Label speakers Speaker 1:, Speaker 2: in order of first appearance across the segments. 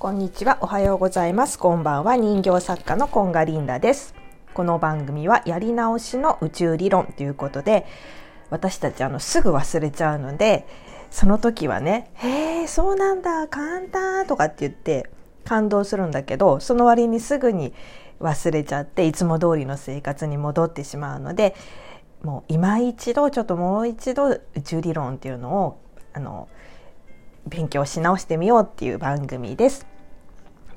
Speaker 1: こんにちは。おはようございます。こんばんは。人形作家のコンガリンダです。この番組はやり直しの宇宙理論ということで、私たちあのすぐ忘れちゃうので、その時はね、へえ、そうなんだ、簡単とかって言って感動するんだけど、その割にすぐに忘れちゃって、いつも通りの生活に戻ってしまうので、もう今一度、ちょっともう一度宇宙理論っていうのを、あの、勉強し直してみようっていう番組です。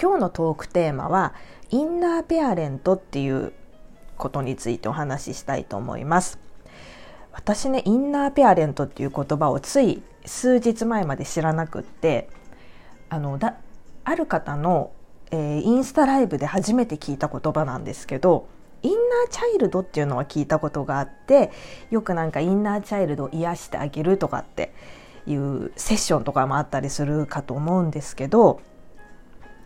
Speaker 1: 今日のトークテーマはインナーペアレントっていうことについてお話ししたいと思います。私ね、インナーペアレントっていう言葉をつい数日前まで知らなくって、あの、だ、ある方の、えー、インスタライブで初めて聞いた言葉なんですけど、インナーチャイルドっていうのは聞いたことがあって、よくなんかインナーチャイルドを癒してあげるとかっていうセッションとかもあったりするかと思うんですけど、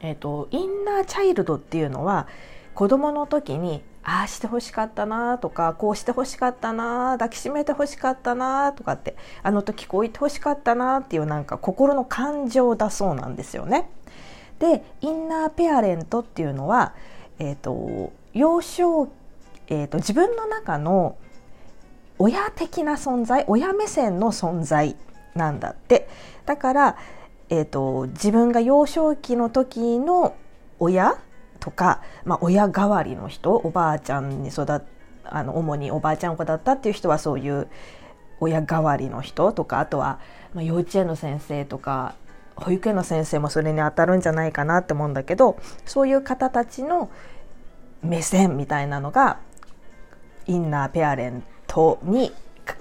Speaker 1: えーと、インナーチャイルドっていうのは子どもの時にああしてほしかったなとかこうしてほしかったな抱きしめてほしかったなとかってあの時こう言ってほしかったなっていうなんか心の感情だそうなんですよね。でインナーペアレントっていうのは、えーと、幼少、えーと自分の中の親的な存在親目線の存在なんだってだからえーと、自分が幼少期の時の親とか、まあ、親代わりの人おばあちゃんに育っあの主におばあちゃん子だったっていう人はそういう親代わりの人とかあとは、まあ、幼稚園の先生とか保育園の先生もそれに当たるんじゃないかなって思うんだけどそういう方たちの目線みたいなのがインナーペアレントに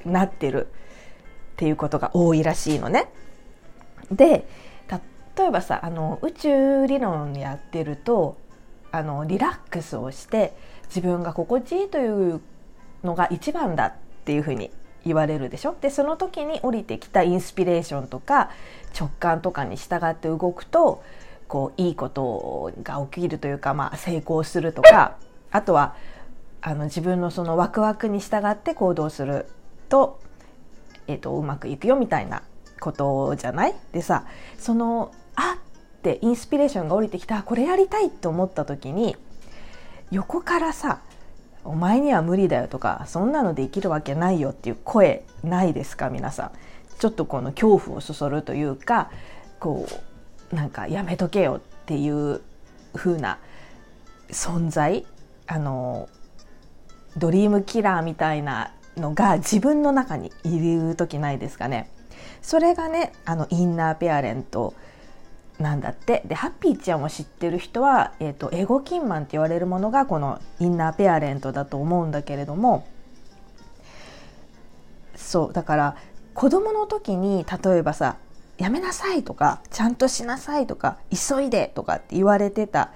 Speaker 1: なってるっていうことが多いらしいのね。で例えばさあの宇宙理論やってるとあのリラックスをして自分が心地いいというのが一番だっていうふうに言われるでしょ？でその時に降りてきたインスピレーションとか直感とかに従って動くとこういいことが起きるというか、まあ、成功するとかあとはあの自分のそのワクワクに従って行動すると,、えーとうまくいくよみたいなことじゃない？でさそのあってインスピレーションが降りてきたこれやりたいって思った時に横からさ「お前には無理だよ」とか「そんなのできるわけないよ」っていう声ないですか皆さん。ちょっとこの恐怖をそそるというかこうなんかやめとけよっていう風な存在あのドリームキラーみたいなのが自分の中にいる時ないですかね。それがねあのインナーペアレントなんだってでハッピーちゃんを知ってる人は、えーと、エゴキンマンって言われるものがこのインナーペアレントだと思うんだけれどもそうだから子供の時に例えばさ「やめなさい」とか「ちゃんとしなさい」とか「急いで」とかって言われてた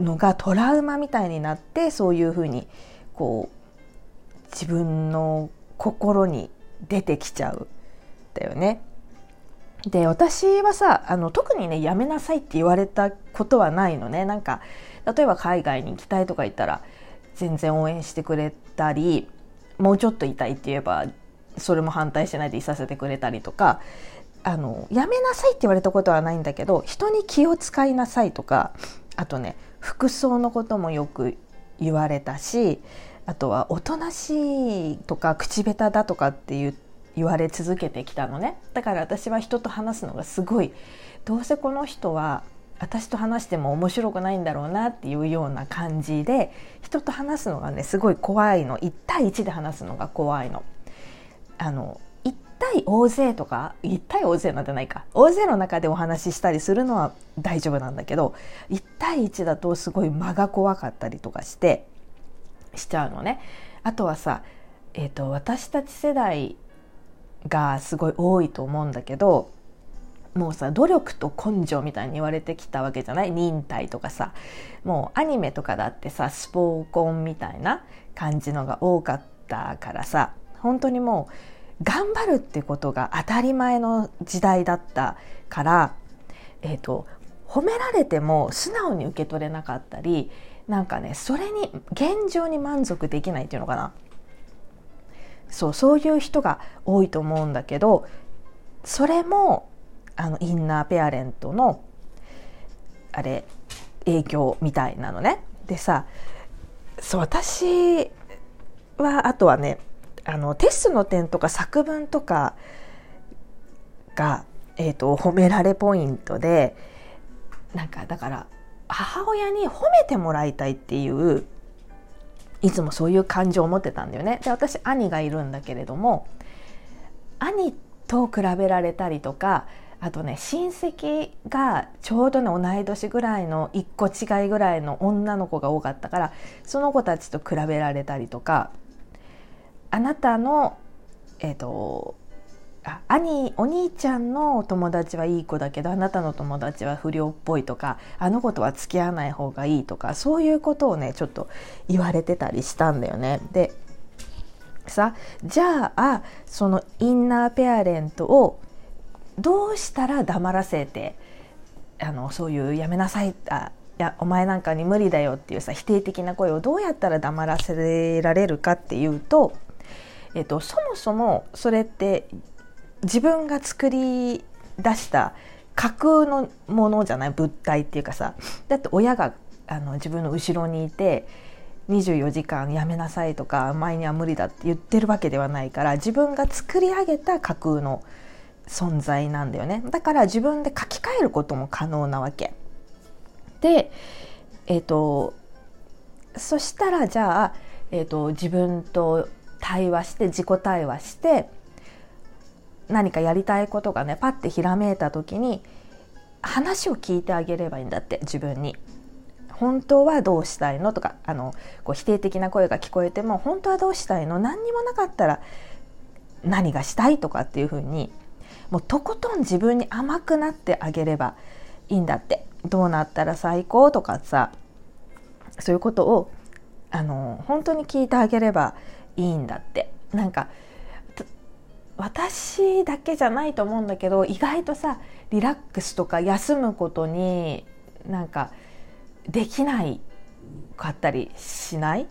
Speaker 1: のがトラウマみたいになってそういうふうにこう自分の心に出てきちゃうだよね。で私はさあの特にねやめなさいって言われたことはないのねなんか例えば海外に行きたいとか言ったら全然応援してくれたりもうちょっといたいって言えばそれも反対しないでいさせてくれたりとかあのやめなさいって言われたことはないんだけど人に気を使いなさいとかあとね服装のこともよく言われたしあとはおとなしいとか口下手だとかって言言われ続けてきたのね。だから私は人と話すのがすごいどうせこの人は私と話しても面白くないんだろうなっていうような感じで人と話すのがねすごい怖いの。1対1で話すのが怖いの。あの1対大勢とか1対大勢なんてないか。大勢の中でお話ししたりするのは大丈夫なんだけど1対1だとすごい間が怖かったりとかしてしちゃうのね。あとはさ、えーと私たち世代がすごい多いと思うんだけどもうさ努力と根性みたいに言われてきたわけじゃない？忍耐とかさ。もうアニメとかだってさスポーコンみたいな感じのが多かったからさ。本当にもう頑張るってことが当たり前の時代だったからえっ、ー、と褒められても素直に受け取れなかったりなんかねそれに現状に満足できないっていうのかなそうそういう人が多いと思うんだけどそれもあのインナーペアレントのあれ影響みたいなのね。でさそう私はあとはねあのテストの点とか作文とかが、えーと、褒められポイントでなんかだから母親に褒めてもらいたいっていういつもそういう感情を持ってたんだよね。で私兄がいるんだけれども兄と比べられたりとかあとね親戚がちょうどね同い年ぐらいの1個違いぐらいの女の子が多かったからその子たちと比べられたりとかあなたのえっ、ー、とあ兄お兄ちゃんの友達はいい子だけどあなたの友達は不良っぽいとかあの子とは付き合わない方がいいとかそういうことをねちょっと言われてたりしたんだよね。でさじゃあそのインナーペアレントをどうしたら黙らせてあのそういうやめなさいあいやお前なんかに無理だよっていうさ否定的な声をどうやったら黙らせられるかっていうと、えっと、そもそもそれって自分が作り出した架空のものじゃない物体っていうかさだって親があの自分の後ろにいて24時間やめなさいとか前には無理だって言ってるわけではないから自分が作り上げた架空の存在なんだよね。だから自分で書き換えることも可能なわけ。でえっ、ー、とそしたらじゃあ、えーと、自分と対話して自己対話して何かやりたいことがねパッてひらめいた時に話を聞いてあげればいいんだって自分に。本当はどうしたいのとかあのこう否定的な声が聞こえても本当はどうしたいの何にもなかったら何がしたいとかっていうふうにもうとことん自分に甘くなってあげればいいんだってどうなったら最高とかさそういうことをあの本当に聞いてあげればいいんだってなんか私だけじゃないと思うんだけど意外とさリラックスとか休むことになんかできないかったりしない？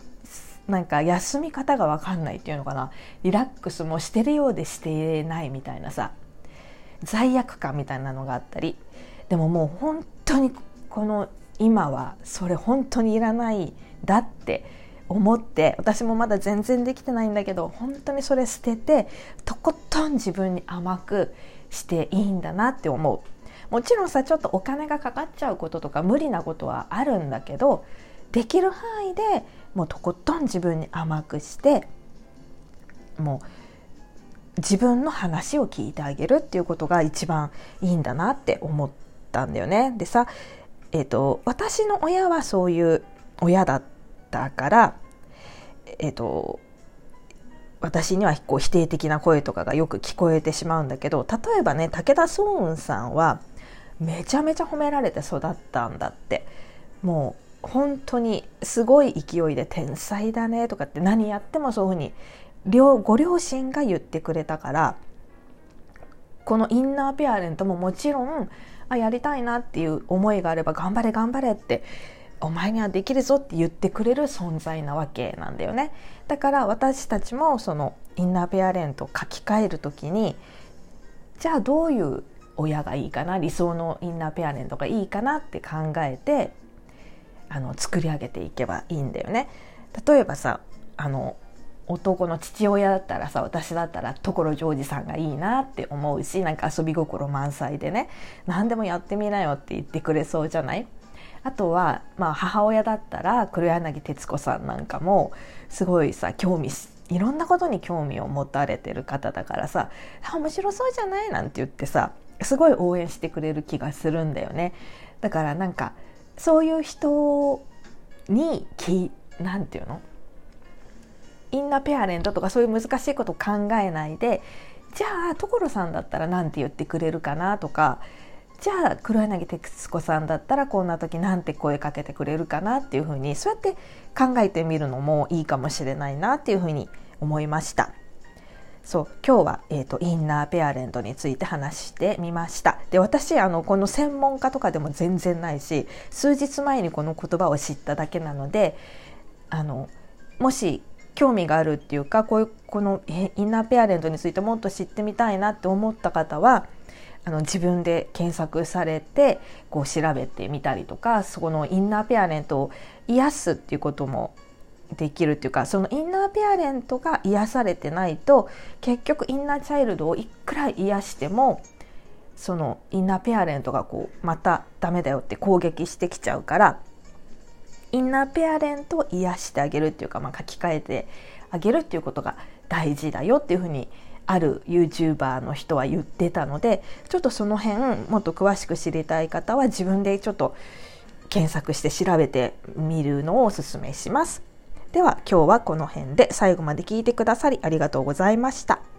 Speaker 1: なんか休み方が分かんないっていうのかな？リラックスもしてるようでしてないみたいなさ罪悪感みたいなのがあったり。でももう本当にこの今はそれ本当にいらないだって思って私もまだ全然できてないんだけど本当にそれ捨ててとことん自分に甘くしていいんだなって思うもちろんさちょっとお金がかかっちゃうこととか無理なことはあるんだけどできる範囲でもうとことん自分に甘くしてもう自分の話を聞いてあげるっていうことが一番いいんだなって思ったんだよね。でさ、えーと、私の親はそういう親だったから、えーと、私にはこう否定的な声とかがよく聞こえてしまうんだけど例えばね武田壮雲さんはめちゃめちゃ褒められて育ったんだって。もう本当にすごい勢いで天才だねとかって何やってもそういうふうに両ご両親が言ってくれたからこのインナーペアレントももちろんあやりたいなっていう思いがあれば頑張れ頑張れってお前にはできるぞって言ってくれる存在なわけなんだよね。だから私たちもそのインナーペアレントを書き換える時にじゃあどういう親がいいかな？理想のインナーペアレントがいいかなって考えてあの作り上げていけばいいんだよね。例えばさあの男の父親だったらさ私だったら所ジョージさんがいいなって思うしなんか遊び心満載でね。何でもやってみなよって言ってくれそうじゃない？あとは、まあ、母親だったら黒柳徹子さんなんかもすごいさ興味いろんなことに興味を持たれてる方だからさ面白そうじゃないなんて言ってさすごい応援してくれる気がするんだよね。だからなんかそういう人にきなんていうの？インナーペアレントとかそういう難しいこと考えないでじゃあ所さんだったら何て言ってくれるかなとかじゃあ黒柳徹子さんだったらこんな時なんて声かけてくれるかなっていうふうにそうやって考えてみるのもいいかもしれないなっていうふうに思いました。そう今日は、えーと、インナーペアレントについて話してみましたで私あのこの専門家とかでも全然ないし数日前にこの言葉を知っただけなのであのもし興味があるっていうかこういうこのインナーペアレントについてもっと知ってみたいなって思った方はあの自分で検索されてこう調べてみたりとかそこのインナーペアレントを癒すっていうこともできるっていうかそのインナーペアレントが癒されてないと結局インナーチャイルドをいくら癒してもそのインナーペアレントがこうまたダメだよって攻撃してきちゃうからインナーペアレントを癒してあげるっていうか、まあ、書き換えてあげるっていうことが大事だよっていうふうにある YouTuber の人は言ってたのでちょっとその辺もっと詳しく知りたい方は自分でちょっと検索して調べてみるのをおすすめします。では今日はこの辺で最後まで聞いてくださりありがとうございました。